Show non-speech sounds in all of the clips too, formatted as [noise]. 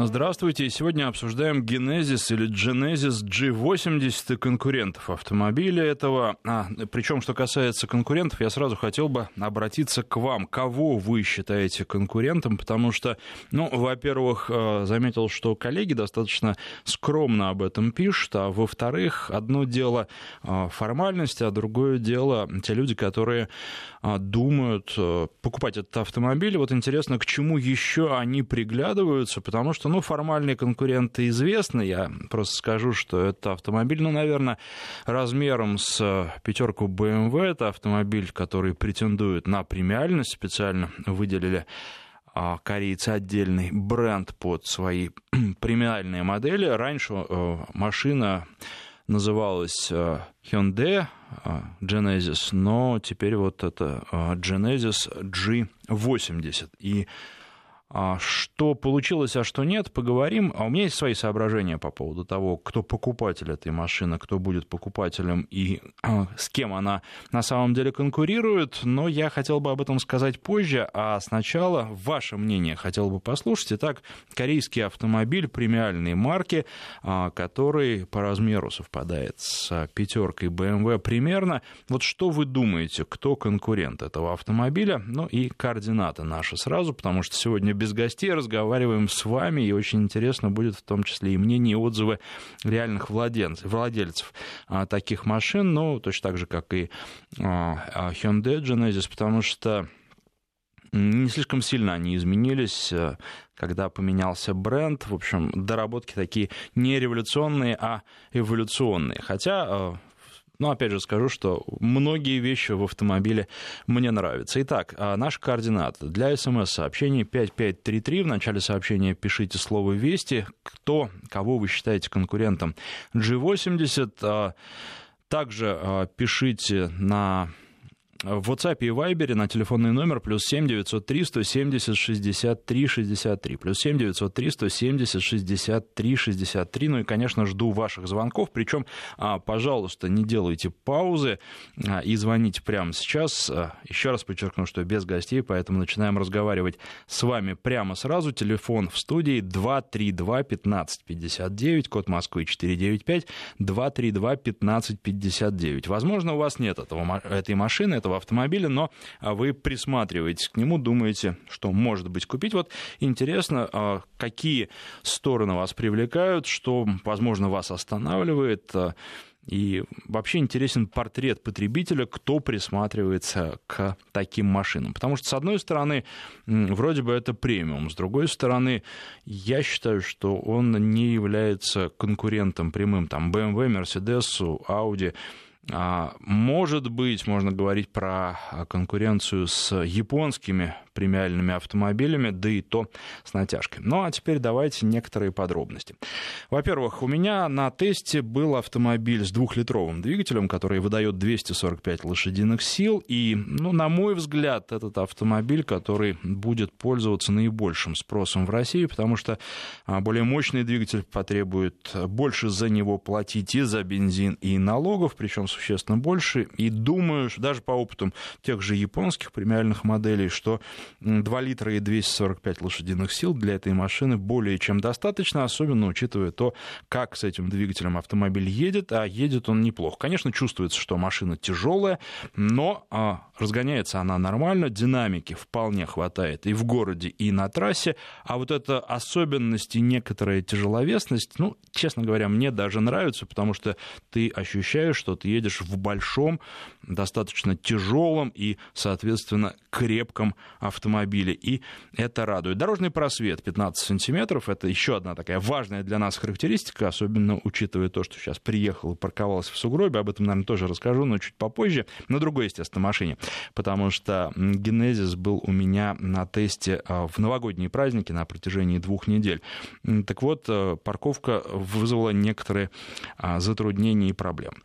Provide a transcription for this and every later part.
Здравствуйте. Сегодня обсуждаем Genesis или Genesis G80 и конкурентов автомобиля этого. А, причем, что касается конкурентов, я сразу хотел бы обратиться к вам. Кого вы считаете конкурентом? Потому что, ну, во-первых, э, заметил, что коллеги достаточно скромно об этом пишут, а во-вторых, одно дело э, формальности, а другое дело те люди, которые э, думают покупать этот автомобиль. Вот интересно, к чему еще они приглядываются, потому что что, ну, формальные конкуренты известны. Я просто скажу, что это автомобиль, ну, наверное, размером с пятерку BMW. Это автомобиль, который претендует на премиальность. Специально выделили а, корейцы отдельный бренд под свои [clears throat] премиальные модели. Раньше э, машина называлась э, Hyundai э, Genesis, но теперь вот это Genesis G80. И что получилось, а что нет, поговорим. А у меня есть свои соображения по поводу того, кто покупатель этой машины, кто будет покупателем и а, с кем она на самом деле конкурирует. Но я хотел бы об этом сказать позже. А сначала ваше мнение хотел бы послушать. Итак, корейский автомобиль премиальной марки, который по размеру совпадает с пятеркой BMW примерно. Вот что вы думаете, кто конкурент этого автомобиля? Ну и координаты наши сразу, потому что сегодня без гостей разговариваем с вами, и очень интересно будет в том числе и мнение, и отзывы реальных владельцев, владельцев а, таких машин, ну, точно так же, как и а, а, Hyundai Genesis, потому что не слишком сильно они изменились, э, когда поменялся бренд. В общем, доработки такие не революционные, а эволюционные. Хотя э, но опять же скажу, что многие вещи в автомобиле мне нравятся. Итак, а, наш координат для смс-сообщений 5533. В начале сообщения пишите слово «Вести». Кто, кого вы считаете конкурентом G80. А, также а, пишите на в WhatsApp и Viber на телефонный номер плюс 7 903 170 63 63. Плюс 7 903 170 63 63. Ну и, конечно, жду ваших звонков. Причем, а, пожалуйста, не делайте паузы а, и звоните прямо сейчас. А, еще раз подчеркну, что без гостей, поэтому начинаем разговаривать с вами прямо сразу. Телефон в студии 232 15 59, код Москвы 495, 232 15 59. Возможно, у вас нет этого, этой машины, этого этого автомобиля, но а, вы присматриваетесь к нему, думаете, что может быть купить. Вот интересно, а, какие стороны вас привлекают, что, возможно, вас останавливает, а, и вообще интересен портрет потребителя, кто присматривается к таким машинам. Потому что, с одной стороны, вроде бы это премиум, с другой стороны, я считаю, что он не является конкурентом прямым там, BMW, Mercedes, Audi. Может быть, можно говорить про конкуренцию с японскими премиальными автомобилями, да и то с натяжкой. Ну а теперь давайте некоторые подробности. Во-первых, у меня на тесте был автомобиль с двухлитровым двигателем, который выдает 245 лошадиных сил. И, ну, на мой взгляд, этот автомобиль, который будет пользоваться наибольшим спросом в России, потому что а, более мощный двигатель потребует больше за него платить и за бензин, и налогов, причем существенно больше. И думаю, что даже по опыту тех же японских премиальных моделей, что 2 литра и 245 лошадиных сил для этой машины более чем достаточно, особенно учитывая то, как с этим двигателем автомобиль едет, а едет он неплохо. Конечно, чувствуется, что машина тяжелая, но а, разгоняется она нормально, динамики вполне хватает и в городе, и на трассе, а вот эта особенность и некоторая тяжеловесность, ну, честно говоря, мне даже нравится, потому что ты ощущаешь, что ты едешь в большом, достаточно тяжелом и, соответственно, крепком автомобиле, и это радует. Дорожный просвет 15 сантиметров, это еще одна такая важная для нас характеристика, особенно учитывая то, что сейчас приехал и парковался в сугробе, об этом, наверное, тоже расскажу, но чуть попозже, на другой, естественно, машине, потому что Генезис был у меня на тесте а, в новогодние праздники на протяжении двух недель. Так вот, э, парковка вызвала некоторые а, затруднения и проблемы.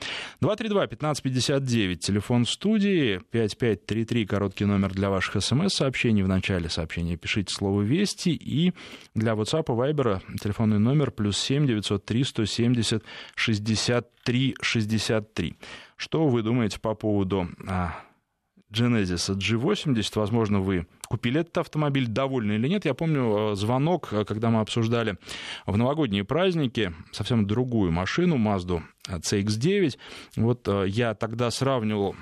232-1559, телефон студии, 5533, короткий номер для ваших смс-сообщений. В начале сообщения пишите слово «Вести». И для WhatsApp и Viber телефонный номер плюс 7 903 170 63 63. Что вы думаете по поводу а, Genesis G80. Возможно, вы купили этот автомобиль, довольны или нет. Я помню э, звонок, э, когда мы обсуждали в новогодние праздники совсем другую машину, Mazda CX-9. Вот я тогда сравнивал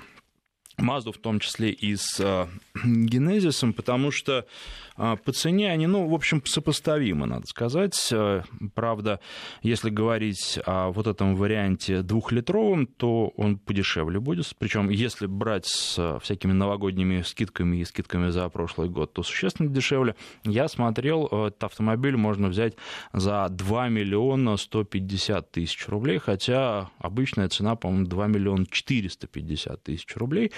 Мазду в том числе и с Генезисом, потому что по цене они, ну, в общем, сопоставимы, надо сказать. Э, правда, если говорить о вот этом варианте двухлитровом, то он подешевле будет. Причем, если брать с всякими новогодними скидками и скидками за прошлый год, то существенно дешевле. Я смотрел, этот автомобиль можно взять за 2 миллиона 150 тысяч рублей, хотя обычная цена, по-моему, 2 миллиона 450 тысяч рублей.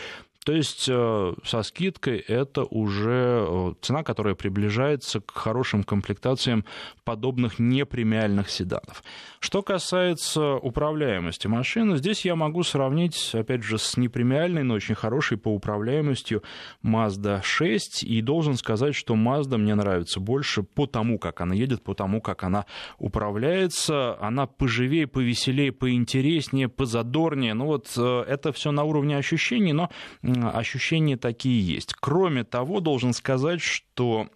То есть э, со скидкой это уже э, цена, которая приближается к хорошим комплектациям подобных непремиальных седанов. Что касается управляемости машины, здесь я могу сравнить, опять же, с непремиальной, но очень хорошей по управляемости Mazda 6. И должен сказать, что Mazda мне нравится больше по тому, как она едет, по тому, как она управляется. Она поживее, повеселее, поинтереснее, позадорнее. Ну вот э, это все на уровне ощущений, но ощущения такие есть. Кроме того, должен сказать, что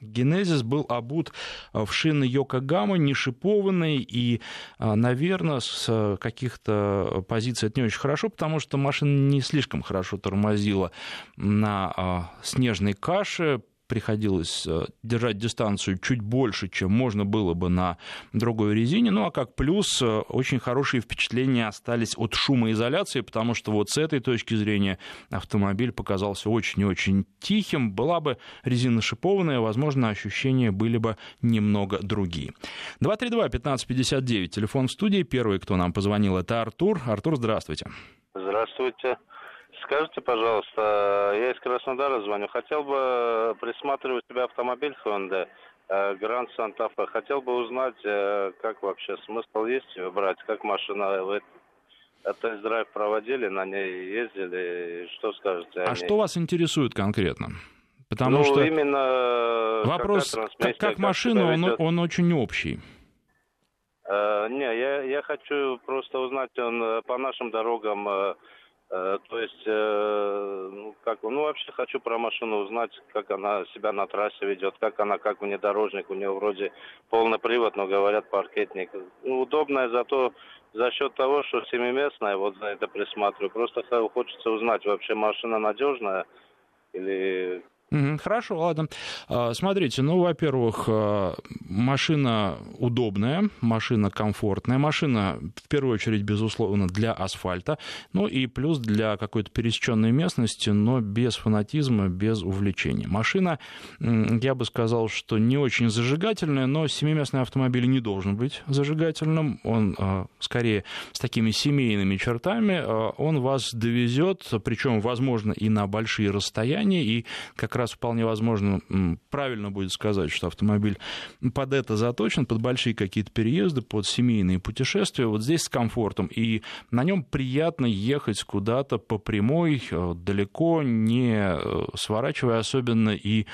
Генезис был обут в шины Йокогама, не шипованный, и, а, наверное, с каких-то позиций это не очень хорошо, потому что машина не слишком хорошо тормозила на снежной каше, приходилось э, держать дистанцию чуть больше, чем можно было бы на другой резине. Ну а как плюс, э, очень хорошие впечатления остались от шумоизоляции, потому что вот с этой точки зрения автомобиль показался очень и очень тихим. Была бы резина шипованная, возможно, ощущения были бы немного другие. 232-1559, телефон в студии. Первый, кто нам позвонил, это Артур. Артур, здравствуйте. Здравствуйте. Скажите, пожалуйста, я из Краснодара звоню. Хотел бы присматривать себе автомобиль Honda Grand Santa Fe. Хотел бы узнать, э, как вообще смысл есть брать, как машина вы тест-драйв проводили, на ней ездили, что скажете А что вас интересует конкретно? Потому ну, что именно вопрос, как, как машина, он, он очень общий. Uh, не, я, я хочу просто узнать, он э, по нашим дорогам Э, то есть, э, ну, как, ну, вообще хочу про машину узнать, как она себя на трассе ведет, как она, как внедорожник, у нее вроде полный привод, но говорят паркетник. Ну, удобная зато за счет того, что семиместная, вот за это присматриваю. Просто хочется узнать, вообще машина надежная или Хорошо, ладно. А, смотрите, ну, во-первых, а, машина удобная, машина комфортная, машина, в первую очередь, безусловно, для асфальта, ну и плюс для какой-то пересеченной местности, но без фанатизма, без увлечения. Машина, я бы сказал, что не очень зажигательная, но семиместный автомобиль не должен быть зажигательным, он а, скорее с такими семейными чертами, он вас довезет, причем, возможно, и на большие расстояния, и как раз раз вполне возможно, правильно будет сказать, что автомобиль под это заточен, под большие какие-то переезды, под семейные путешествия. Вот здесь с комфортом. И на нем приятно ехать куда-то по прямой, э, далеко, не э, сворачивая особенно и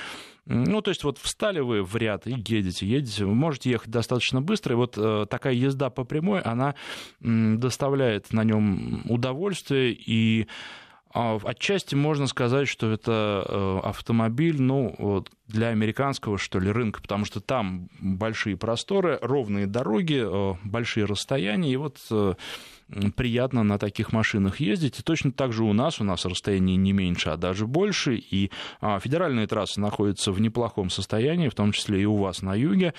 ну, то есть вот встали вы в ряд и едете, едете, вы можете ехать достаточно быстро, и вот э, такая езда по прямой, она э, доставляет на нем удовольствие и отчасти можно сказать, что это э, автомобиль, ну, для американского, что ли, рынка, потому что там большие просторы, ровные дороги, э, большие расстояния, и вот э, приятно на таких машинах ездить. И точно так же у нас, у нас расстояние не меньше, а даже больше, и а, федеральные трассы находятся в неплохом состоянии, в том числе и у вас на юге,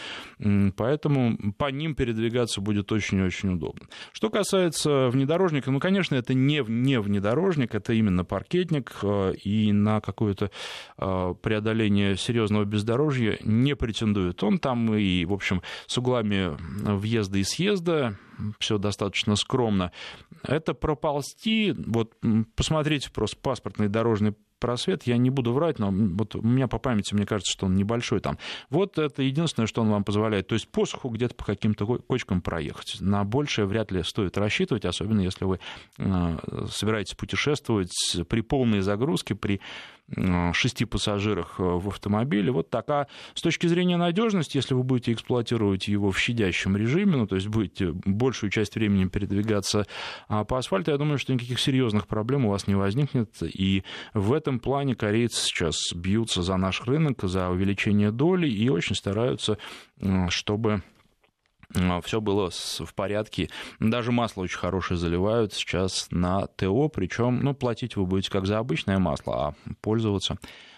поэтому по ним передвигаться будет очень-очень удобно. Что касается внедорожника, ну, конечно, это не, не внедорожник, это именно паркетник, э, и на какое-то э, преодоление серьезного бездорожья не претендует. Он там и, в общем, с углами въезда и съезда, все достаточно скромно. Это проползти, вот посмотрите просто паспортный дорожный просвет, я не буду врать, но вот у меня по памяти, мне кажется, что он небольшой там. Вот это единственное, что он вам позволяет. То есть по суху где-то по каким-то кочкам проехать. На большее вряд ли стоит рассчитывать, особенно если вы э, собираетесь путешествовать при полной загрузке, при шести пассажирах э, в автомобиле. Вот такая. С точки зрения надежности, если вы будете эксплуатировать его в щадящем режиме, ну, то есть будете большую часть времени передвигаться а, по асфальту, я думаю, что никаких серьезных проблем у вас не возникнет. И в этом плане корейцы сейчас бьются за наш рынок, за увеличение доли и очень стараются, чтобы все было в порядке. Даже масло очень хорошее заливают сейчас на ТО, причем ну, платить вы будете как за обычное масло, а пользоваться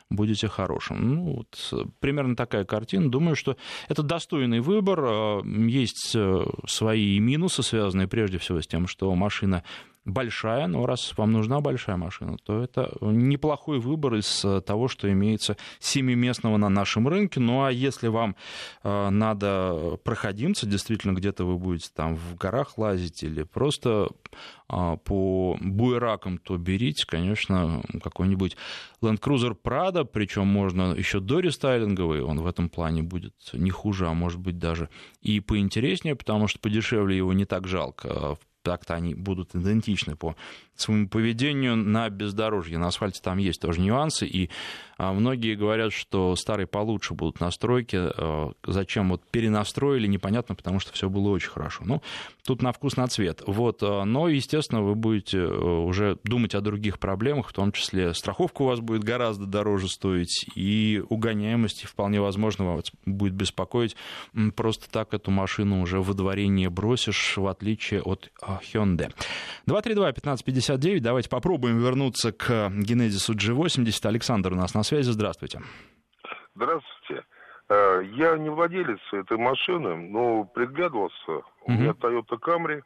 будете хорошим. Ну, вот, примерно такая картина. Думаю, что это достойный выбор. А, есть э, свои минусы, связанные прежде всего с тем, что машина большая, но раз вам нужна большая машина, то это неплохой выбор из э, того, что имеется семиместного на нашем рынке. Ну а если вам э, надо проходимться, действительно, где-то вы будете там в горах лазить или просто э, по буеракам, то берите, конечно, какой-нибудь Land Cruiser Prado, причем можно еще до рестайлинговый, он в этом плане будет не хуже, а может быть даже и поинтереснее, потому что подешевле его не так жалко так-то они будут идентичны по своему поведению на бездорожье. На асфальте там есть тоже нюансы, и а, многие говорят, что старые получше будут настройки. А, зачем вот перенастроили, непонятно, потому что все было очень хорошо. Ну, тут на вкус, на цвет. Вот. А, но, естественно, вы будете уже думать о других проблемах, в том числе страховка у вас будет гораздо дороже стоить, и угоняемость вполне возможно вас будет беспокоить. Просто так эту машину уже во дворе не бросишь, в отличие от Hyundai. 232-1559, давайте попробуем вернуться к генезису G80. Александр у нас на связи, здравствуйте. Здравствуйте. Э, я не владелец этой машины, но приглядывался. У меня Toyota Camry.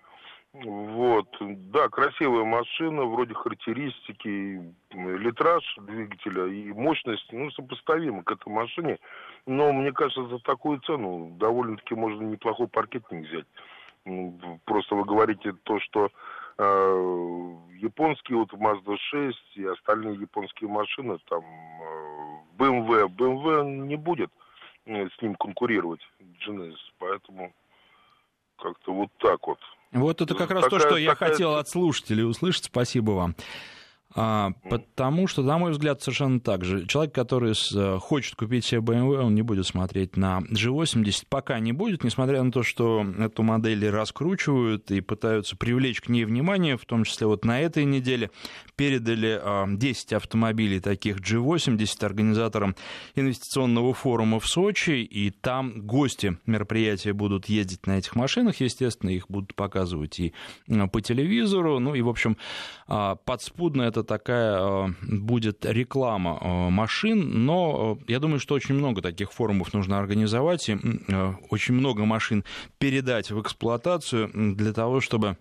Вот, да, красивая машина, вроде характеристики, литраж двигателя и мощность, ну, сопоставимы к этой машине. Но мне кажется, за такую цену довольно-таки можно неплохой паркетник взять. Просто вы говорите то, что японские вот Mazda 6 и остальные японские машины, там э, BMW, BMW не будет э, с ним конкурировать, Genesis, поэтому как-то вот так вот. Вот это как раз такая, то, что я такая... хотел от слушателей услышать. Спасибо вам. А, потому что, на мой взгляд, совершенно так же. Человек, который с, хочет купить себе BMW, он не будет смотреть на G80, пока не будет, несмотря на то, что эту модель раскручивают и пытаются привлечь к ней внимание, в том числе вот на этой неделе передали 10 а, автомобилей таких G80 организаторам инвестиционного форума в Сочи, и там гости мероприятия будут ездить на этих машинах, естественно, их будут показывать и а, по телевизору, ну и, в общем, а, подспудно это такая э, будет реклама э, машин, но э, я думаю, что очень много таких форумов нужно организовать и очень много машин передать в эксплуатацию для того, чтобы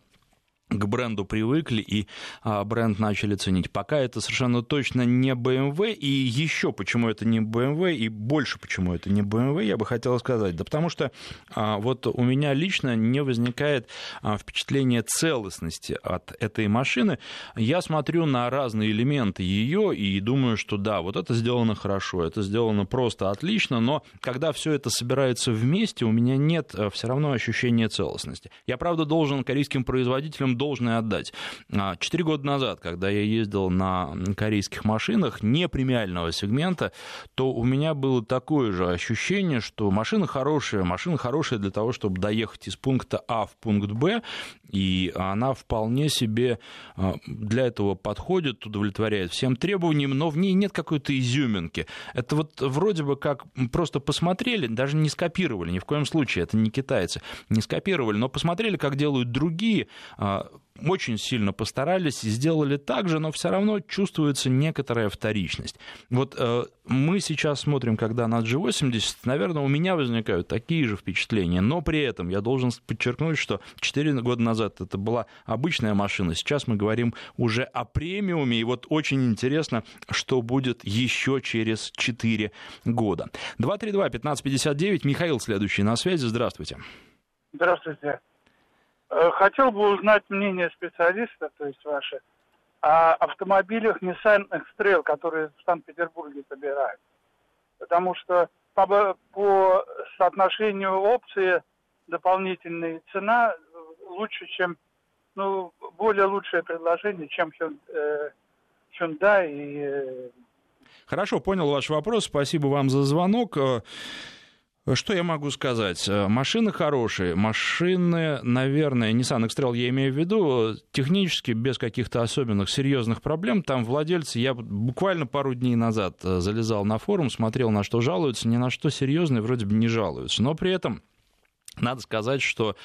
к бренду привыкли и а, бренд начали ценить. Пока это совершенно точно не BMW, и еще почему это не BMW, и больше почему это не BMW, я бы хотел сказать. Да потому что а, вот у меня лично не возникает а, впечатление целостности от этой машины. Я смотрю на разные элементы ее и думаю, что да, вот это сделано хорошо, это сделано просто отлично, но когда все это собирается вместе, у меня нет все равно ощущения целостности. Я, правда, должен корейским производителям должное отдать. А, четыре года назад, когда я ездил на корейских машинах не премиального сегмента, то у меня было такое же ощущение, что машина хорошая, машина хорошая для того, чтобы доехать из пункта А в пункт Б, и она вполне себе а, для этого подходит, удовлетворяет всем требованиям, но в ней нет какой-то изюминки. Это вот вроде бы как просто посмотрели, даже не скопировали, ни в коем случае, это не китайцы, не скопировали, но посмотрели, как делают другие, а, очень сильно постарались и сделали так же, но все равно чувствуется некоторая вторичность. Вот э, мы сейчас смотрим, когда на G80, наверное, у меня возникают такие же впечатления, но при этом я должен подчеркнуть, что 4 года назад это была обычная машина, сейчас мы говорим уже о премиуме, и вот очень интересно, что будет еще через 4 года. 232-1559, Михаил следующий на связи, здравствуйте. Здравствуйте. Э, хотел бы узнать мнение специалиста, то есть ваше, о автомобилях Nissan X-Trail, которые в Санкт-Петербурге собирают. Потому что по, по соотношению опции дополнительная цена лучше, чем, ну, более лучшее предложение, чем э, Hyundai и... Э, Хорошо, понял ваш вопрос. Спасибо вам за звонок. Э, что я могу сказать? Машины хорошие. Машины, наверное, Nissan X-Trail я имею в виду, технически без каких-то особенных серьезных проблем. Там владельцы, я буквально пару дней назад залезал на форум, смотрел, на что жалуются, ни на что серьезные вроде бы не жалуются. Но при этом надо сказать, что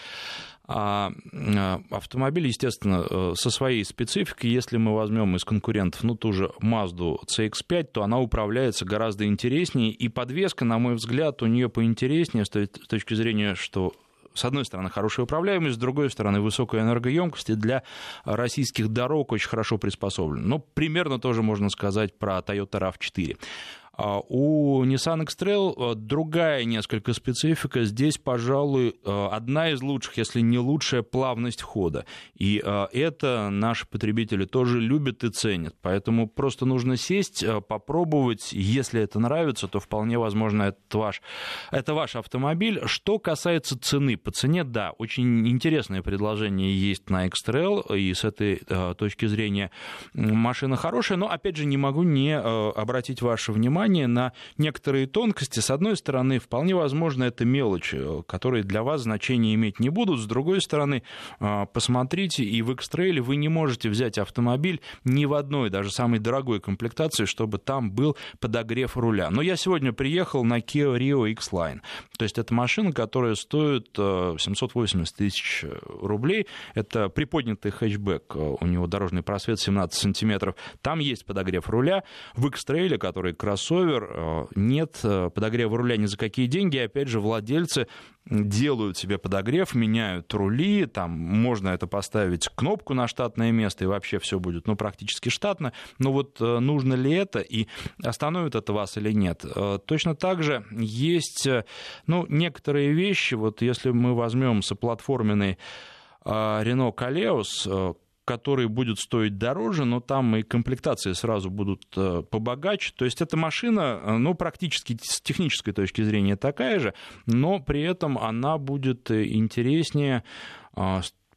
а, а, автомобиль, естественно, э, со своей спецификой, если мы возьмем из конкурентов, ну, ту же Mazda CX-5, то она управляется гораздо интереснее, и подвеска, на мой взгляд, у нее поинтереснее с точки зрения, что с одной стороны, хорошая управляемость, с другой стороны, высокая энергоемкость и для российских дорог очень хорошо приспособлена. Но примерно тоже можно сказать про Toyota RAV4. А у Nissan X-Trail э, другая несколько специфика. Здесь, пожалуй, э, одна из лучших, если не лучшая, плавность хода. И это наши потребители тоже любят и ценят. Поэтому просто нужно сесть, попробовать. Если это нравится, то вполне возможно, это ваш, это ваш автомобиль. Что касается цены, по цене, да, очень интересное предложение есть на X-Trail. И с этой точки зрения машина хорошая. Но, опять же, не могу не обратить ваше внимание внимание на некоторые тонкости. С одной стороны, вполне возможно, это мелочи, которые для вас значения иметь не будут. С другой стороны, а, посмотрите, и в X-Trail вы не можете взять автомобиль ни в одной, даже самой дорогой комплектации, чтобы там был подогрев руля. Но я сегодня приехал на Kia Rio X-Line. То есть это машина, которая стоит 780 а, тысяч рублей. Это приподнятый хэтчбэк. У него дорожный просвет 17 сантиметров. Там есть подогрев руля. В X-Trail, который кроссовер, кроссовер, э, нет э, подогрева руля ни за какие деньги. Опять же, владельцы делают себе подогрев, меняют рули, там можно это поставить кнопку на штатное место, и вообще все будет, ну, практически штатно. Но вот э, нужно ли это, и остановит это вас или нет? Точно так же есть, ну, некоторые вещи, вот если мы возьмем соплатформенный Renault Koleos, который будет стоить дороже, но там и комплектации сразу будут э, побогаче. То есть эта машина, э, ну, практически с технической точки зрения такая же, но при этом она будет э, интереснее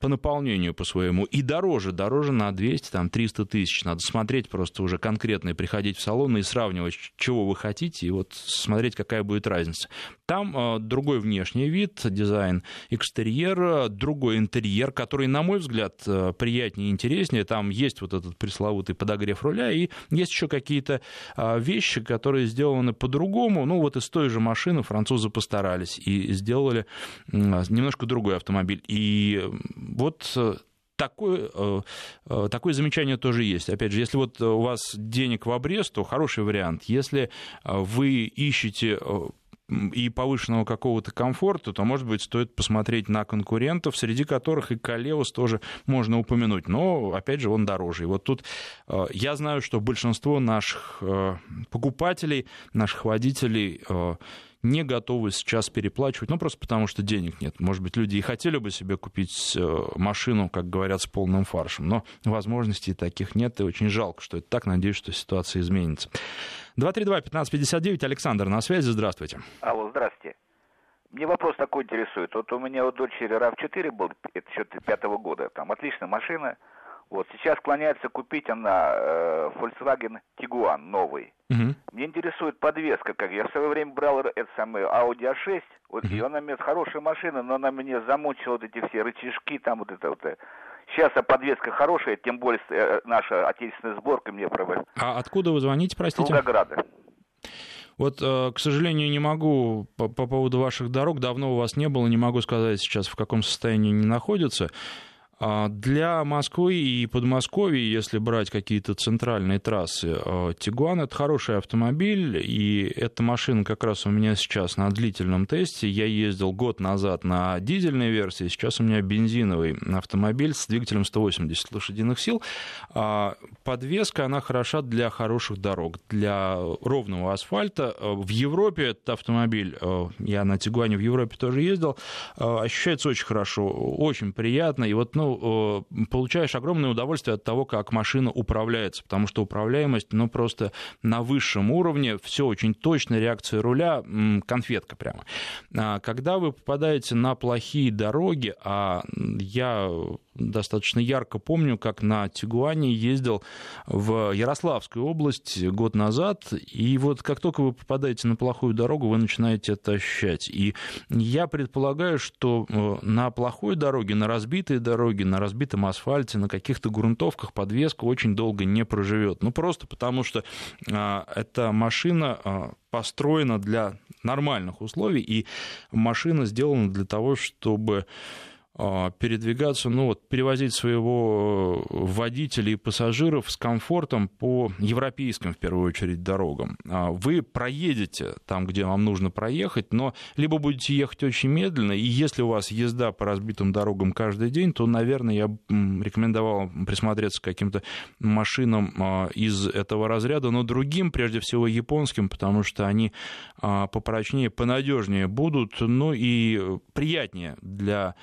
по наполнению по своему и дороже, дороже на 200, там, 300 тысяч. Надо смотреть просто уже конкретно и приходить в салон и сравнивать, чего вы хотите, и вот смотреть, какая будет разница. Там э, другой внешний вид, дизайн экстерьера, другой интерьер, который, на мой взгляд, э, приятнее и интереснее. Там есть вот этот пресловутый подогрев руля, и есть еще какие-то э, вещи, которые сделаны по-другому. Ну, вот из той же машины французы постарались и сделали немножко другой автомобиль. И вот э, такое, э, э, такое замечание тоже есть. Опять же, если вот у вас денег в обрез, то хороший вариант. Если вы ищете и повышенного какого-то комфорта, то, может быть, стоит посмотреть на конкурентов, среди которых и Калеус тоже можно упомянуть. Но, опять же, он дороже. И вот тут я знаю, что большинство наших покупателей, наших водителей не готовы сейчас переплачивать, ну, просто потому что денег нет. Может быть, люди и хотели бы себе купить э, машину, как говорят, с полным фаршем, но возможностей таких нет, и очень жалко, что это так. Надеюсь, что ситуация изменится. 232-1559, Александр на связи, здравствуйте. Алло, здравствуйте. Мне вопрос такой интересует. Вот у меня у дочери RAV4 был, это еще пятого года, там отличная машина, вот сейчас склоняется купить она э, Volkswagen Tiguan новый. Угу. Мне интересует подвеска, как я в свое время брал это самое Audi A6, вот, угу. и она мне хорошая машина, но она мне замучила вот эти все рычажки, там вот это вот. Сейчас а подвеска хорошая, тем более э, наша отечественная сборка мне проводит. А откуда вы звоните, простите? Волгограда. Вот, э, к сожалению, не могу по, по поводу ваших дорог, давно у вас не было, не могу сказать сейчас, в каком состоянии они находятся. А для Москвы и Подмосковья, если брать какие-то центральные трассы, э, Тигуан это хороший автомобиль, и эта машина как раз у меня сейчас на длительном тесте. Я ездил год назад на дизельной версии, сейчас у меня бензиновый автомобиль с двигателем 180 лошадиных сил. А подвеска, она хороша для хороших дорог, для ровного асфальта. В Европе этот автомобиль, э, я на Тигуане в Европе тоже ездил, э, ощущается очень хорошо, очень приятно. И вот, ну, ну, получаешь огромное удовольствие от того, как машина управляется, потому что управляемость, ну, просто на высшем уровне, все очень точно, реакция руля, конфетка прямо. А когда вы попадаете на плохие дороги, а я достаточно ярко помню, как на Тигуане ездил в Ярославскую область год назад, и вот как только вы попадаете на плохую дорогу, вы начинаете это ощущать. И я предполагаю, что э, на плохой дороге, на разбитой дороге, на разбитом асфальте, на каких-то грунтовках подвеска очень долго не проживет. Ну, просто потому что а, эта машина а, построена для нормальных условий, и машина сделана для того, чтобы передвигаться, ну вот, перевозить своего э, водителя и пассажиров с комфортом по европейским, в первую очередь, дорогам. А, вы проедете там, где вам нужно проехать, но либо будете ехать очень медленно, и если у вас езда по разбитым дорогам каждый день, то, наверное, я рекомендовал присмотреться к каким-то машинам а, из этого разряда, но другим, прежде всего, японским, потому что они попрочнее, понадежнее будут, ну и приятнее для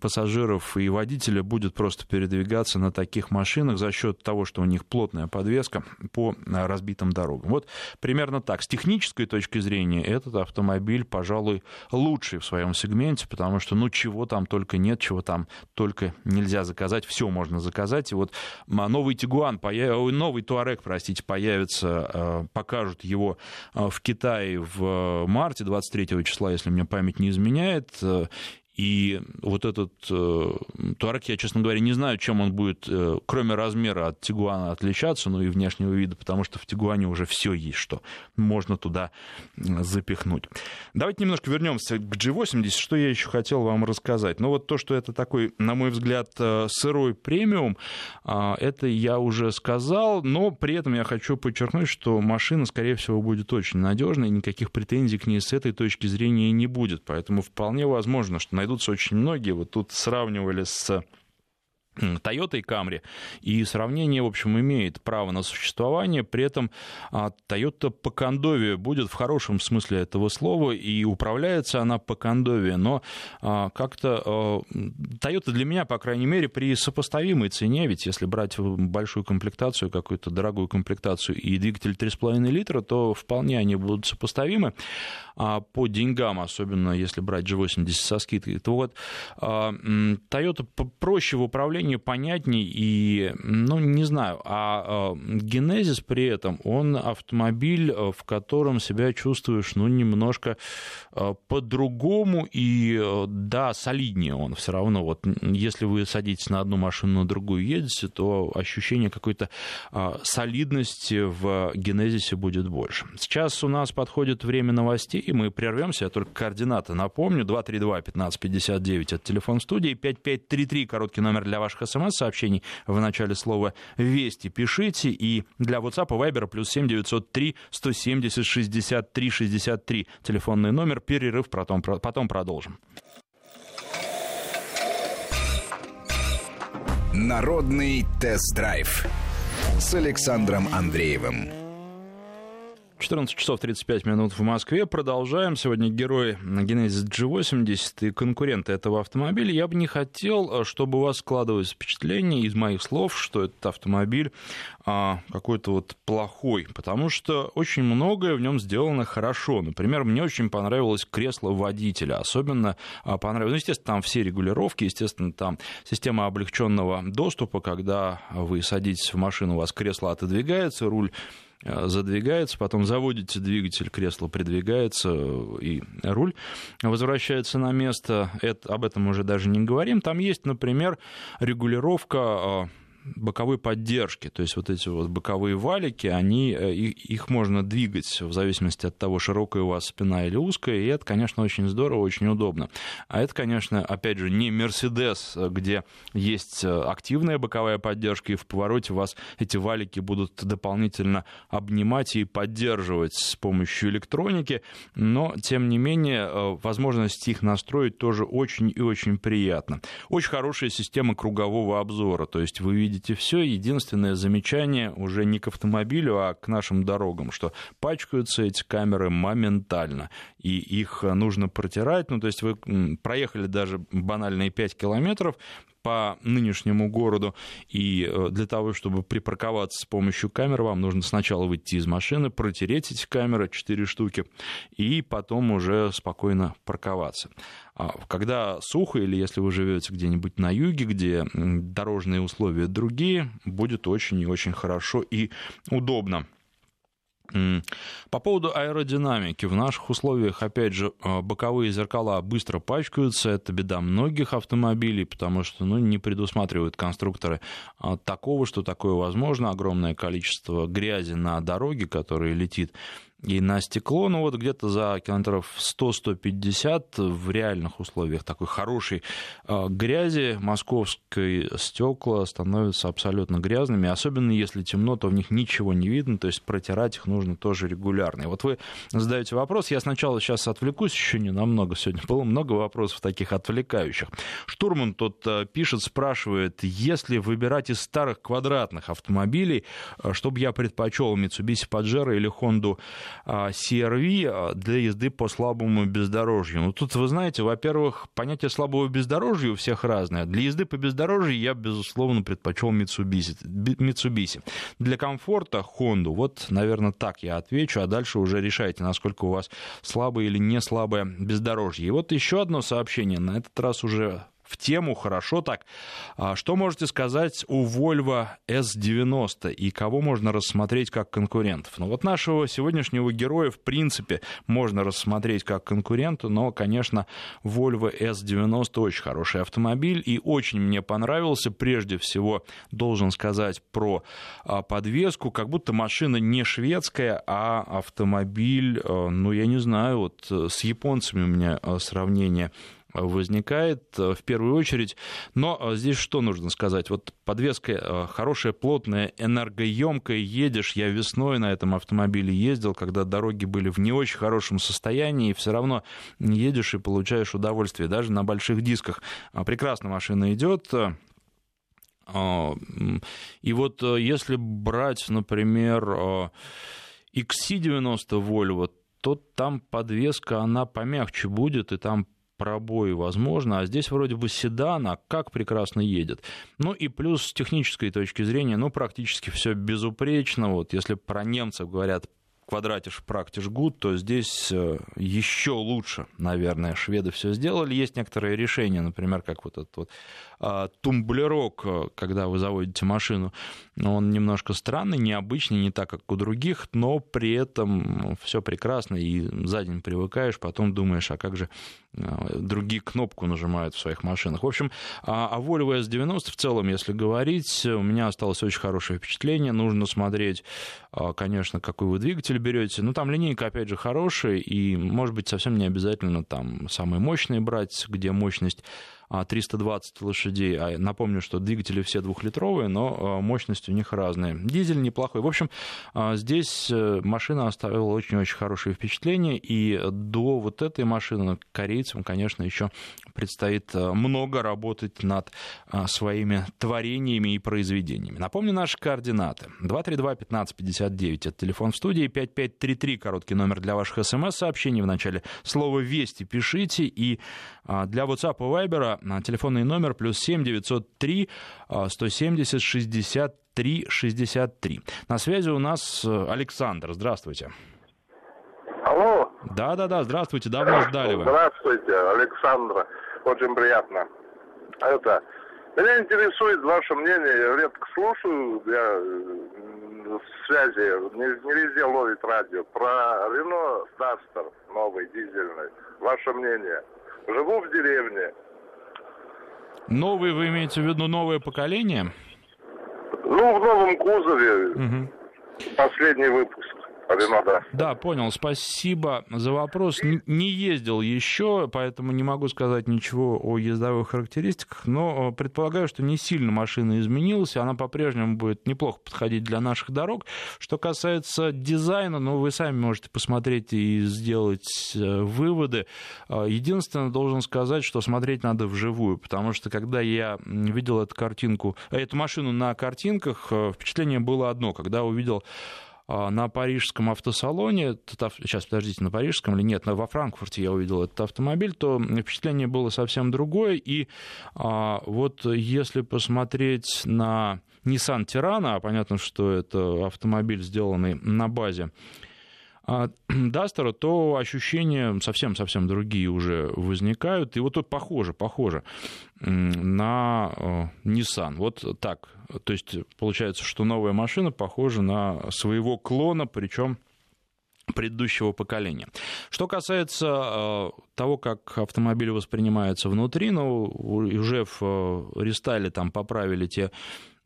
пассажиров и водителя будет просто передвигаться на таких машинах за счет того, что у них плотная подвеска по а, разбитым дорогам. Вот примерно так. С технической точки зрения этот автомобиль, пожалуй, лучший в своем сегменте, потому что ну чего там только нет, чего там только нельзя заказать, все можно заказать. И вот а, новый Тигуан, новый Туарек, простите, появится, а, покажут его в Китае в марте 23 числа, если мне память не изменяет. И вот этот э, Туарек, я, честно говоря, не знаю, чем он будет, э, кроме размера от Тигуана, отличаться, ну и внешнего вида, потому что в Тигуане уже все есть, что можно туда запихнуть. Давайте немножко вернемся к G80, что я еще хотел вам рассказать. Ну вот то, что это такой, на мой взгляд, э, сырой премиум, э, это я уже сказал, но при этом я хочу подчеркнуть, что машина, скорее всего, будет очень надежной, никаких претензий к ней с этой точки зрения не будет, поэтому вполне возможно, что на найдутся очень многие. Вот тут сравнивали с Toyota и Camry. И сравнение, в общем, имеет право на существование. При этом а, Toyota по кондове будет в хорошем смысле этого слова, и управляется она по кондове. Но а, как-то а, Toyota для меня, по крайней мере, при сопоставимой цене, ведь если брать большую комплектацию, какую-то дорогую комплектацию и двигатель 3,5 литра, то вполне они будут сопоставимы по деньгам, особенно если брать G80 со скидкой. То вот Toyota проще в управлении управлению понятней и, ну, не знаю, а, а Генезис при этом, он автомобиль, э, в котором себя чувствуешь, ну, немножко э, по-другому и, э, да, солиднее он все равно. Вот если вы садитесь на одну машину, на другую едете, то ощущение какой-то а, солидности в Генезисе будет больше. Сейчас у нас подходит время новостей, и мы прервемся. Я только координаты напомню. 232-1559 это телефон студии, 5533 короткий номер для ваших ваших смс-сообщений в начале слова «Вести» пишите. И для WhatsApp и Viber плюс 7903 170 63 63. Телефонный номер. Перерыв, потом, потом продолжим. Народный тест-драйв с Александром Андреевым. 14 часов 35 минут в Москве. Продолжаем. Сегодня герой Genesis G80 и конкуренты этого автомобиля. Я бы не хотел, чтобы у вас складывалось впечатление из моих слов, что этот автомобиль а, какой-то вот плохой, потому что очень многое в нем сделано хорошо. Например, мне очень понравилось кресло водителя. Особенно а, понравилось, ну, естественно, там все регулировки, естественно, там система облегченного доступа, когда вы садитесь в машину, у вас кресло отодвигается, руль Э, задвигается, потом заводите двигатель, кресло придвигается, и руль возвращается на место. Это, об этом уже даже не говорим. Там есть, например, регулировка э, боковой поддержки. То есть вот эти вот боковые валики, они, э, их можно двигать в зависимости от того, широкая у вас спина или узкая, и это, конечно, очень здорово, очень удобно. А это, конечно, опять же, не Мерседес, где есть э, активная боковая поддержка, и в повороте вас эти валики будут дополнительно обнимать и поддерживать с помощью электроники, но, тем не менее, э, возможность их настроить тоже очень и очень приятно. Очень хорошая система кругового обзора, то есть вы видите увидите все. Единственное замечание уже не к автомобилю, а к нашим дорогам, что пачкаются эти камеры моментально, и их нужно протирать. Ну, то есть вы проехали даже банальные 5 километров, по нынешнему городу. И э, для того, чтобы припарковаться с помощью камер, вам нужно сначала выйти из машины, протереть эти камеры, 4 штуки, и потом уже спокойно парковаться. А когда сухо или если вы живете где-нибудь на юге, где дорожные условия другие, будет очень и очень хорошо и удобно. По поводу аэродинамики. В наших условиях, опять же, а, боковые зеркала быстро пачкаются. Это беда многих автомобилей, потому что ну, не предусматривают конструкторы а, такого, что такое возможно. Огромное количество грязи на дороге, которая летит и на стекло, ну вот где-то за километров 100-150 в реальных условиях такой хорошей а, грязи московской стекла становятся абсолютно грязными, особенно если темно, то в них ничего не видно, то есть протирать их нужно тоже регулярно. И вот вы задаете вопрос, я сначала сейчас отвлекусь, еще не намного, сегодня было много вопросов таких отвлекающих. Штурман тут а, пишет, спрашивает, если выбирать из старых квадратных автомобилей, а, чтобы я предпочел Mitsubishi Pajero или Honda CRV а, для езды по слабому бездорожью. Ну, тут, вы знаете, во-первых, понятие слабого бездорожья у всех разное. Для езды по бездорожью я, безусловно, предпочел Mitsubishi. Mitsubishi. Для комфорта Honda. Вот, наверное, так я отвечу, а дальше уже решайте, насколько у вас слабое или не слабое бездорожье. И вот еще одно сообщение, на этот раз уже в тему, хорошо так. А что можете сказать о Volvo S90 и кого можно рассмотреть как конкурентов? Ну вот нашего сегодняшнего героя в принципе можно рассмотреть как конкурента, но, конечно, Volvo S90 очень хороший автомобиль и очень мне понравился. Прежде всего, должен сказать про а, подвеску, как будто машина не шведская, а автомобиль, а, ну, я не знаю, вот э, с японцами у меня сравнение возникает э, в первую очередь. Но э, здесь что нужно сказать? Вот подвеска э, хорошая, плотная, энергоемкая. Едешь, я весной на этом автомобиле ездил, когда дороги были в не очень хорошем состоянии, и все равно едешь и получаешь удовольствие, даже на больших дисках. А, прекрасно машина идет. А, и вот если брать, например, XC90 Volvo, то там подвеска, она помягче будет, и там пробои возможно, а здесь вроде бы седан, а как прекрасно едет. Ну и плюс с технической точки зрения, ну практически все безупречно. Вот если про немцев говорят квадратиш практиш гуд, то здесь э, еще лучше, наверное, шведы все сделали. Есть некоторые решения, например, как вот этот вот а, тумблерок, э, когда вы заводите машину, он немножко странный, необычный, не так, как у других, но при этом все прекрасно, и за день привыкаешь, потом думаешь, а как же другие кнопку нажимают в своих машинах. В общем, а, а Volvo S90 в целом, если говорить, у меня осталось очень хорошее впечатление. Нужно смотреть, а, конечно, какой вы двигатель берете. Ну, там линейка, опять же, хорошая, и, может быть, совсем не обязательно там самые мощные брать, где мощность 320 лошадей. А напомню, что двигатели все двухлитровые, но а, мощность у них разная. Дизель неплохой. В общем, а, здесь э, машина оставила очень-очень хорошее впечатление, и до вот этой машины корейцам, конечно, еще предстоит э, много работать над а, своими творениями и произведениями. Напомню наши координаты. 232-1559, это телефон в студии, 5533, короткий номер для ваших смс-сообщений. В начале слова «Вести» пишите, и для WhatsApp и Viber телефонный номер плюс 7 903 170 63 63. На связи у нас э, Александр. Здравствуйте. Алло. Да-да-да, здравствуйте, давно ждали вы. Здравствуйте, Александр. Очень приятно. Это, меня интересует ваше мнение, я редко слушаю, я в связи, не, не везде ловит радио, про Рено Дастер новый, дизельный. Ваше мнение. Живу в деревне, Новый, вы имеете в виду новое поколение? Ну, в новом кузове. Угу. Последний выпуск. Рено, да. Да, понял. Спасибо за вопрос. Не ездил еще, поэтому не могу сказать ничего о ездовых характеристиках, но э, предполагаю, что не сильно машина изменилась, она по-прежнему будет неплохо подходить для наших дорог. Что касается дизайна, ну, вы сами можете посмотреть и сделать э, выводы. Э, единственное, должен сказать, что смотреть надо вживую, потому что когда я видел эту картинку, эту машину на картинках, впечатление было одно, когда увидел на парижском автосалоне, сейчас подождите, на парижском или нет, во Франкфурте я увидел этот автомобиль, то впечатление было совсем другое. И а, вот если посмотреть на Nissan Tirana, а понятно, что это автомобиль, сделанный на базе [clears throat] Дастера, то ощущения совсем-совсем другие уже возникают. И вот тут похоже, похоже на э, Nissan. Вот так. То есть получается, что новая машина похожа на своего клона, причем предыдущего поколения. Что касается э, того, как автомобиль воспринимается внутри, ну, уже в э, рестайле там поправили те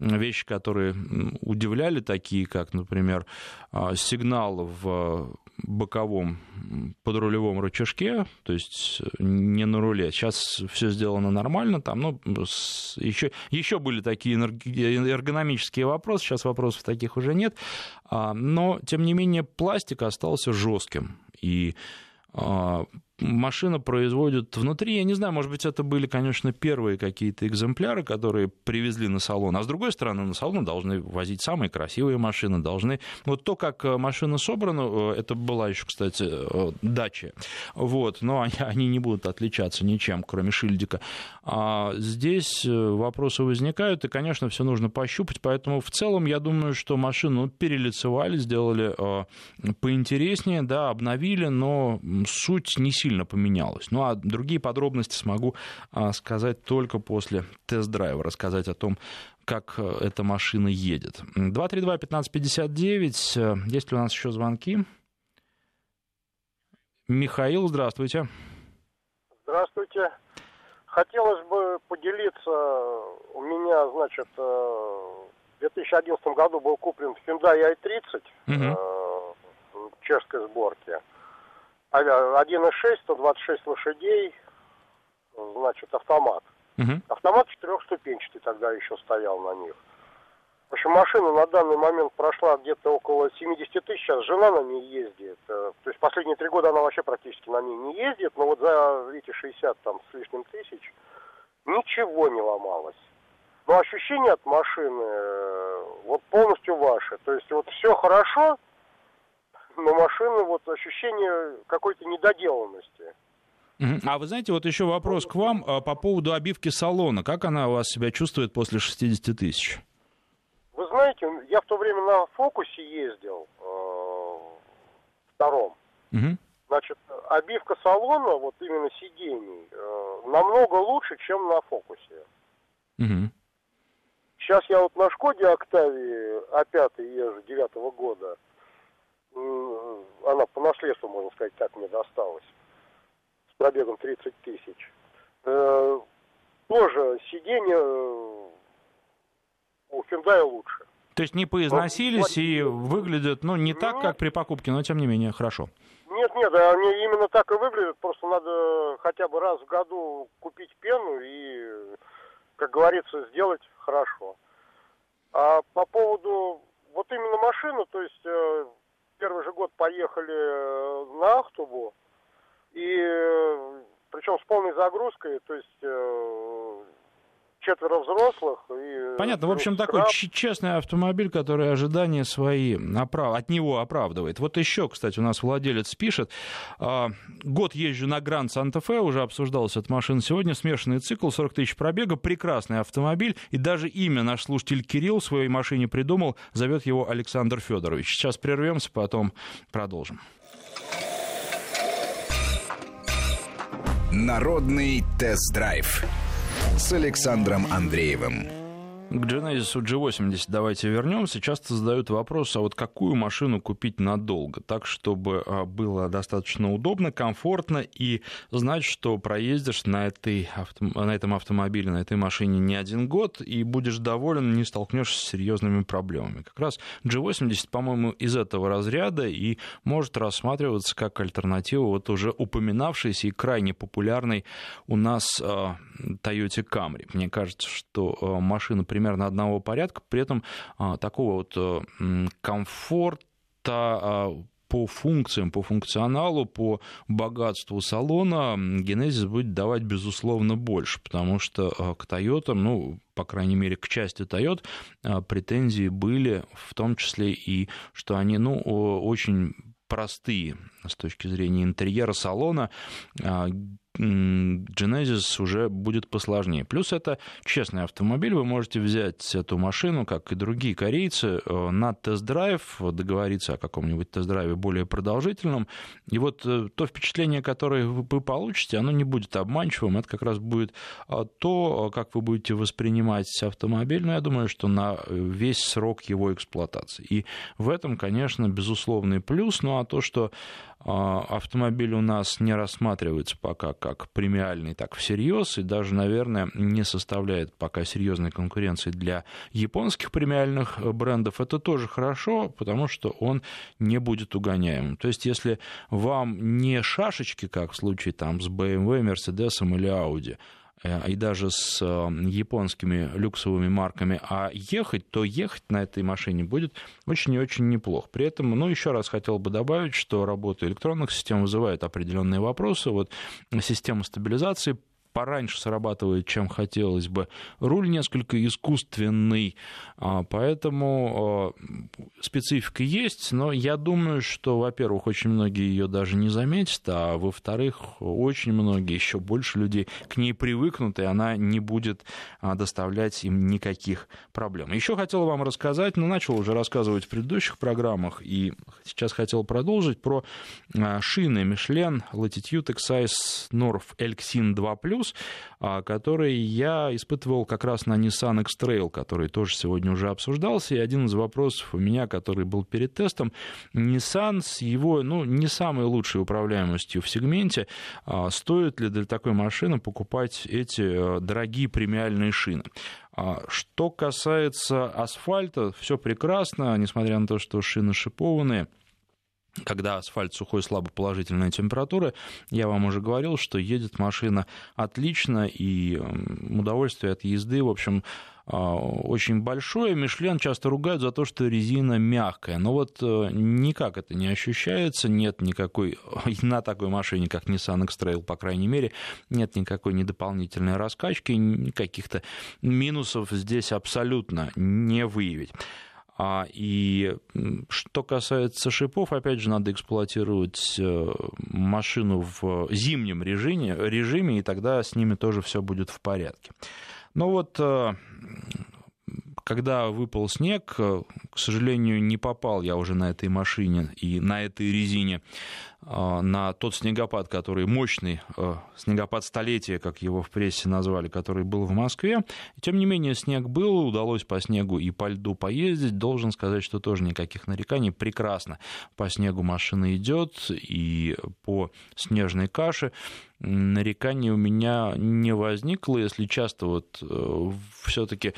вещи, которые удивляли, такие как, например, а, сигнал в боковом подрулевом рычажке, то есть не на руле. Сейчас все сделано нормально, там, ну, еще, еще были такие эргономические вопросы, сейчас вопросов таких уже нет, а, но, тем не менее, пластик остался жестким, и а, машина производит внутри, я не знаю, может быть, это были, конечно, первые какие-то экземпляры, которые привезли на салон, а с другой стороны, на салон должны возить самые красивые машины, должны... Вот то, как э, машина собрана, э, это была еще, кстати, э, дача, вот, но они, [laughs] не будут отличаться ничем, кроме шильдика. А здесь вопросы возникают, и, конечно, все нужно пощупать, поэтому в целом я думаю, что машину перелицевали, сделали поинтереснее, да, обновили, но суть не сильно сильно поменялось. Ну а другие подробности смогу а, сказать только после тест-драйва, рассказать о том, как э, эта машина едет. 232-1559, э, есть ли у нас еще звонки? Михаил, здравствуйте. Здравствуйте. Хотелось бы поделиться, у меня, значит, э, в 2011 году был куплен Hyundai i30 угу. чешской сборки. 1.6, 126 лошадей, значит, автомат. Угу. Автомат четырехступенчатый тогда еще стоял на них. В общем, машина на данный момент прошла где-то около 70 тысяч, сейчас жена на ней ездит. Э, то есть последние три года она вообще практически на ней не ездит, но вот за эти 60 там с лишним тысяч ничего не ломалось. Но ощущение от машины э, вот полностью ваше. То есть вот все хорошо, но машина, вот ощущение какой-то недоделанности. А вы знаете, вот еще вопрос к вам а, по поводу обивки салона. Как она у вас себя чувствует после 60 тысяч? Вы знаете, я в то время на фокусе ездил, э, втором. Угу. Значит, обивка салона, вот именно сидений, э, намного лучше, чем на фокусе. Угу. Сейчас я вот на Шкоде Октавии А5 езжу девятого года она по наследству, можно сказать, так мне досталась. С пробегом 30 тысяч. Э, тоже сиденье э, у Hyundai лучше. То есть не поизносились но, и выглядят, ну, не так, нет, как при покупке, но тем не менее хорошо. Нет, нет, они именно так и выглядят. Просто надо хотя бы раз в году купить пену и, как говорится, сделать хорошо. А по поводу вот именно машины, то есть э, первый же год поехали э, на Ахтубу, и э, причем с полной загрузкой, то есть э, четверо взрослых. И Понятно, в общем, такой честный автомобиль, который ожидания свои оправ... от него оправдывает. Вот еще, кстати, у нас владелец пишет, а, год езжу на Гранд Санта-Фе, уже обсуждалась эта машина сегодня, смешанный цикл, 40 тысяч пробега, прекрасный автомобиль, и даже имя наш слушатель Кирилл в своей машине придумал, зовет его Александр Федорович. Сейчас прервемся, потом продолжим. Народный тест-драйв с Александром Андреевым. К Genesis G80 давайте вернемся. Часто задают вопрос, а вот какую машину купить надолго, так, чтобы а, было достаточно удобно, комфортно и знать, что проездишь на, этой, на этом автомобиле, на этой машине не один год и будешь доволен, не столкнешься с серьезными проблемами. Как раз G80, по-моему, из этого разряда и может рассматриваться как альтернатива вот уже упоминавшейся и крайне популярной у нас а, Toyota Camry. Мне кажется, что а, машина при примерно одного порядка, при этом а, такого вот э, комфорта а, по функциям, по функционалу, по богатству салона Genesis будет давать, безусловно, больше, потому что а, к Toyota, ну, по крайней мере, к части Toyota претензии были, в том числе и, что они, ну, очень простые с точки зрения интерьера салона. Genesis уже будет посложнее. Плюс это честный автомобиль, вы можете взять эту машину, как и другие корейцы, э, на тест-драйв, договориться о каком-нибудь тест-драйве более продолжительном. И вот э, то впечатление, которое вы получите, оно не будет обманчивым, это как раз будет э, то, как вы будете воспринимать автомобиль, но я думаю, что на весь срок его эксплуатации. И в этом, конечно, безусловный плюс, ну а то, что автомобиль у нас не рассматривается пока как премиальный, так всерьез, и даже, наверное, не составляет пока серьезной конкуренции для японских премиальных брендов. Это тоже хорошо, потому что он не будет угоняемым. То есть, если вам не шашечки, как в случае там, с BMW, Mercedes или Audi, Э, и даже с э, японскими люксовыми марками, а ехать, то ехать на этой машине будет очень и очень неплохо. При этом, ну, еще раз хотел бы добавить, что работа электронных систем вызывает определенные вопросы. Вот система стабилизации пораньше срабатывает, чем хотелось бы. Руль несколько искусственный, а, поэтому а, специфика есть, но я думаю, что, во-первых, очень многие ее даже не заметят, а во-вторых, очень многие, еще больше людей к ней привыкнут, и она не будет а, доставлять им никаких проблем. Еще хотел вам рассказать, ну, начал уже рассказывать в предыдущих программах, и сейчас хотел продолжить про шины Michelin Latitude Excise North Elxin 2+, Plus, а, который я испытывал как раз на Nissan X-Trail, который тоже сегодня уже обсуждался. И один из вопросов у меня, который был перед тестом, Nissan с его, ну, не самой лучшей управляемостью в сегменте, а, стоит ли для такой машины покупать эти э, дорогие премиальные шины? А, что касается асфальта, все прекрасно, несмотря на то, что шины шипованные – когда асфальт сухой, слабо положительная температура, я вам уже говорил, что едет машина отлично, и удовольствие от езды, в общем, а, очень большое. Мишлен часто ругают за то, что резина мягкая. Но вот э, никак это не ощущается. Нет никакой, на такой машине, как Nissan X-Trail, по крайней мере, нет никакой недополнительной раскачки. Каких-то минусов здесь абсолютно не выявить. А, и что касается шипов, опять же, надо эксплуатировать э, машину в зимнем режиме, режиме и тогда с ними тоже все будет в порядке. Но вот э, когда выпал снег, э, к сожалению, не попал я уже на этой машине и на этой резине а, на тот снегопад, который мощный, а, снегопад столетия, как его в прессе назвали, который был в Москве. Тем не менее, снег был, удалось по снегу и по льду поездить. Должен сказать, что тоже никаких нареканий. Прекрасно по снегу машина идет, и по снежной каше нареканий у меня не возникло, если часто вот э, все-таки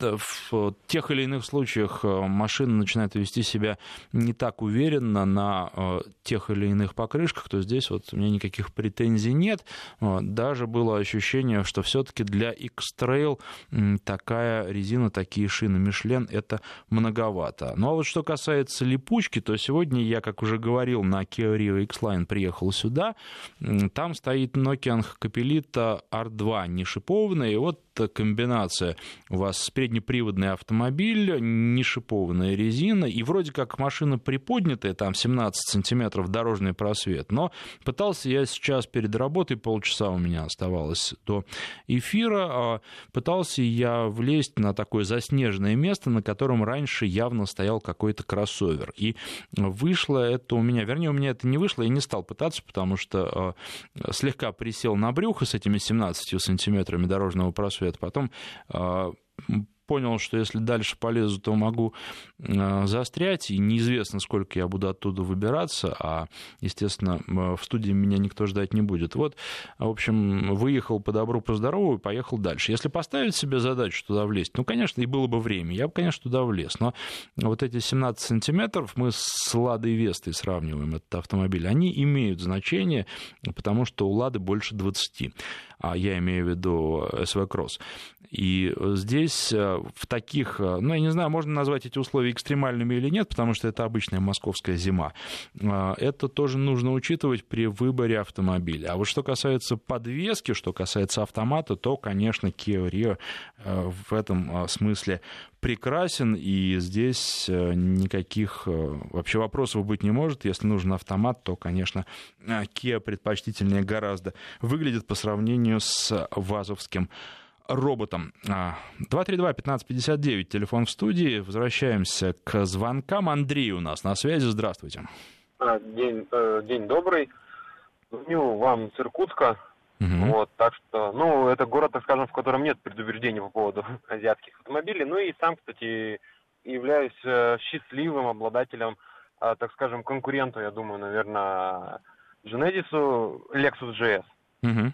в тех или иных случаях э, машина начинает вести себя не так уверенно на э, тех или иных покрышках, то здесь вот у меня никаких претензий нет. Даже было ощущение, что все-таки для X-Trail такая резина, такие шины Michelin это многовато. Ну а вот что касается липучки, то сегодня я, как уже говорил, на Kia Rio X-Line приехал сюда. Там стоит Nokian Capelita R2 не шипованная, и вот комбинация. У вас переднеприводный автомобиль, не шипованная резина, и вроде как машина приподнятая, там 17 сантиметров дорожный просвет, но пытался я сейчас перед работой, полчаса у меня оставалось до эфира, а пытался я влезть на такое заснеженное место, на котором раньше явно стоял какой-то кроссовер, и вышло это у меня, вернее, у меня это не вышло, я не стал пытаться, потому что а, слегка присел на брюхо с этими 17 сантиметрами дорожного просвета, потом а, понял, что если дальше полезу, то могу э, застрять, и неизвестно, сколько я буду оттуда выбираться, а, естественно, в студии меня никто ждать не будет. Вот, в общем, выехал по добру, по здорову и поехал дальше. Если поставить себе задачу туда влезть, ну, конечно, и было бы время, я бы, конечно, туда влез, но вот эти 17 сантиметров, мы с Ладой Вестой сравниваем этот автомобиль, они имеют значение, потому что у Лады больше 20 а я имею в виду СВ Кросс. И здесь э, в таких, э, ну, я не знаю, можно назвать эти условия экстремальными или нет, потому что это обычная московская зима. Э, это тоже нужно учитывать при выборе автомобиля. А вот что касается подвески, что касается автомата, то, конечно, Kia Rio в этом смысле прекрасен, и здесь никаких вообще вопросов быть не может. Если нужен автомат, то, конечно, Kia предпочтительнее гораздо выглядит по сравнению с вазовским роботом. 232-1559, телефон в студии. Возвращаемся к звонкам. Андрей у нас на связи. Здравствуйте. А, день, э, день добрый. Звоню вам с Иркутска. Угу. Вот, так что, ну, это город, так скажем, в котором нет предубеждений по поводу [laughs] азиатских автомобилей. Ну и сам, кстати, являюсь э, счастливым обладателем, э, так скажем, конкуренту, я думаю, наверное, Genesis Lexus GS. Угу.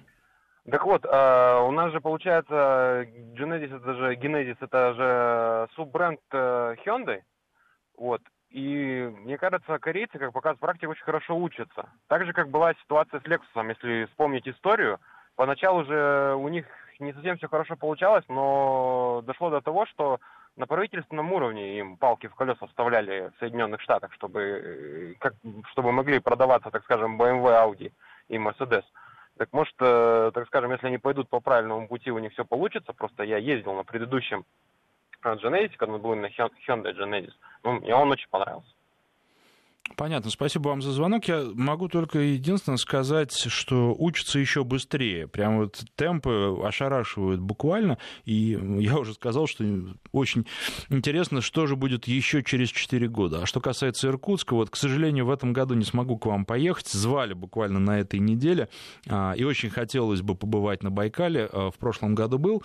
Так вот, э, у нас же получается Genesis это же Genesis это же суббренд э, Hyundai, вот. И мне кажется, корейцы, как показывает практика, очень хорошо учатся. Так же, как была ситуация с Lexus, если вспомнить историю, поначалу же у них не совсем все хорошо получалось, но дошло до того, что на правительственном уровне им палки в колеса вставляли в Соединенных Штатах, чтобы, э, как, чтобы могли продаваться, так скажем, BMW, Audi и Mercedes. Так может, э, так скажем, если они пойдут по правильному пути, у них все получится. Просто я ездил на предыдущем Genesis, когда мы были на Hyundai Genesis. Ну, мне он очень понравился. Понятно, спасибо вам за звонок. Я могу только единственное сказать, что учатся еще быстрее. Прям вот темпы ошарашивают буквально. И я уже сказал, что очень интересно, что же будет еще через 4 года. А что касается Иркутска, вот, к сожалению, в этом году не смогу к вам поехать. Звали буквально на этой неделе. А, и очень хотелось бы побывать на Байкале. А, в прошлом году был.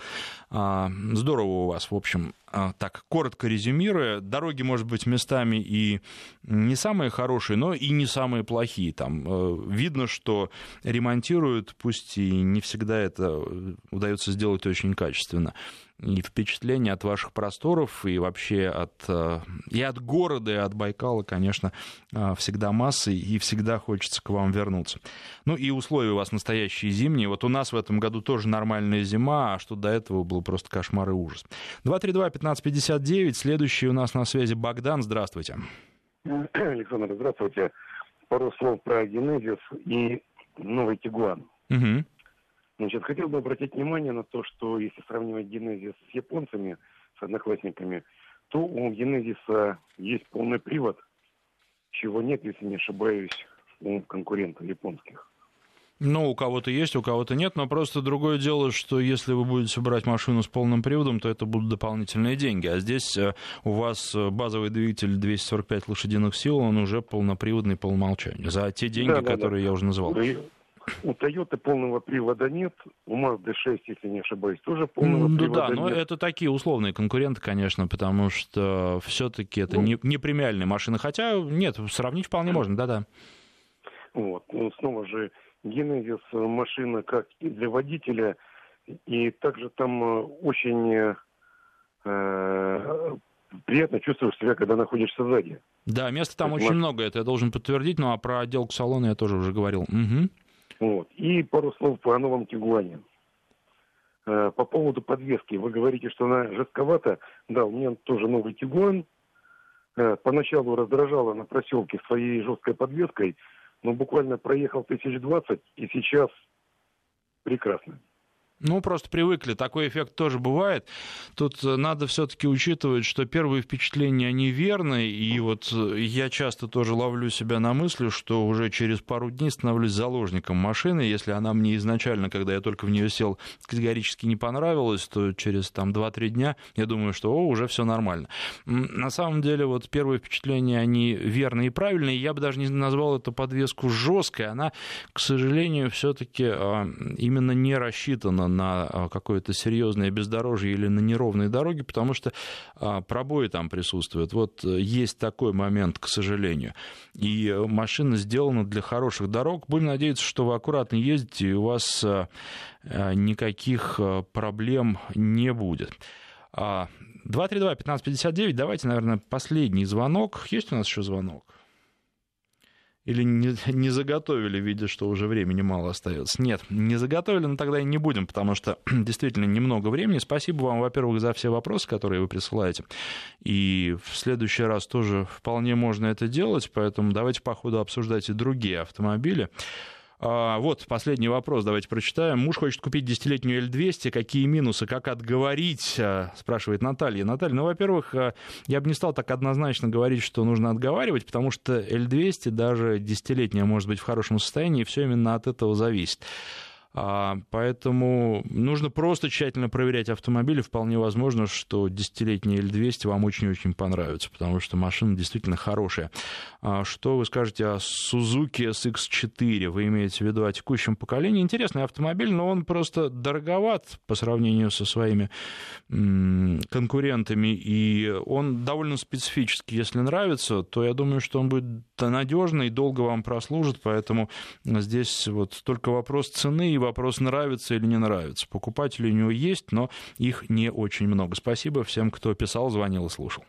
А, здорово у вас, в общем, так, коротко резюмируя, дороги, может быть, местами и не самые хорошие, но и не самые плохие. Там э, видно, что ремонтируют, пусть и не всегда это удается сделать очень качественно и впечатление от ваших просторов, и вообще от, э, и от города, и от Байкала, конечно, э, всегда масса, и всегда хочется к вам вернуться. Ну и условия у вас настоящие зимние. Вот у нас в этом году тоже нормальная зима, а что до этого был просто кошмар и ужас. 232-1559, следующий у нас на связи Богдан, здравствуйте. Александр, здравствуйте. Пару слов про Генезис и новый Тигуан. Угу. Значит, хотел бы обратить внимание на то, что если сравнивать Генезис с японцами, с одноклассниками, то у Генезиса есть полный привод, чего нет, если не ошибаюсь, у конкурентов японских. Ну, у кого-то есть, у кого-то нет, но просто другое дело, что если вы будете брать машину с полным приводом, то это будут дополнительные деньги. А здесь э, у вас э, базовый двигатель 245 лошадиных сил, он уже полноприводный по умолчанию. За те деньги, да, да, которые да. я уже назвал. У Toyota полного привода нет, у Mazda 6, если не ошибаюсь, тоже полного ну, привода да, нет. Ну да, но это такие условные конкуренты, конечно, потому что все-таки это ну, не, не премиальные машины. Хотя нет, сравнить вполне можно, да-да. Вот, ну, снова же Genesis машина как и для водителя, и также там э, очень э, приятно чувствуешь себя, когда находишься сзади. Да, места там очень много, это я должен подтвердить, ну а про отделку салона я тоже уже говорил. Угу. Вот. И пару слов по новом Тигуане. Э, по поводу подвески. Вы говорите, что она жестковата. Да, у меня тоже новый Тигуан. Э, поначалу раздражала на проселке своей жесткой подвеской, но буквально проехал тысяч двадцать, и сейчас прекрасно. Ну, просто привыкли. Такой эффект тоже бывает. Тут э, надо все-таки учитывать, что первые впечатления, они верны. И вот э, я часто тоже ловлю себя на мысли, что уже через пару дней становлюсь заложником машины. Если она мне изначально, когда я только в нее сел, категорически не понравилась, то через там 2-3 дня я думаю, что о, уже все нормально. На самом деле, вот первые впечатления, они верные и правильные. Я бы даже не назвал эту подвеску жесткой. Она, к сожалению, все-таки а, именно не рассчитана на какое-то серьезное бездорожье или на неровные дороги, потому что пробои там присутствуют. Вот есть такой момент, к сожалению. И машина сделана для хороших дорог. Будем надеяться, что вы аккуратно ездите, и у вас никаких проблем не будет. 232-1559, давайте, наверное, последний звонок. Есть у нас еще звонок? Или не, [laughs] не заготовили, видя, что уже времени мало остается? Нет, не заготовили, но тогда и не будем, потому что [clears throat] действительно немного времени. Спасибо вам, во-первых, за все вопросы, которые вы присылаете. И в следующий раз тоже вполне можно это делать, поэтому давайте по ходу обсуждать и другие автомобили. А, вот последний вопрос, давайте прочитаем. Муж хочет купить десятилетнюю L200. Какие минусы? Как отговорить? А, спрашивает Наталья. Наталья, ну, во-первых, а, я бы не стал так однозначно говорить, что нужно отговаривать, потому что L200 даже десятилетняя может быть в хорошем состоянии, и все именно от этого зависит. А, поэтому нужно просто тщательно проверять автомобили. Вполне возможно, что десятилетний L200 вам очень-очень понравится, потому что машина действительно хорошая. А что вы скажете о Suzuki SX4? Вы имеете в виду о текущем поколении? Интересный автомобиль, но он просто дороговат по сравнению со своими конкурентами, и он довольно специфический. Если нравится, то я думаю, что он будет надежный и долго вам прослужит, поэтому здесь вот только вопрос цены и вопрос, нравится или не нравится. Покупатели у него есть, но их не очень много. Спасибо всем, кто писал, звонил и слушал.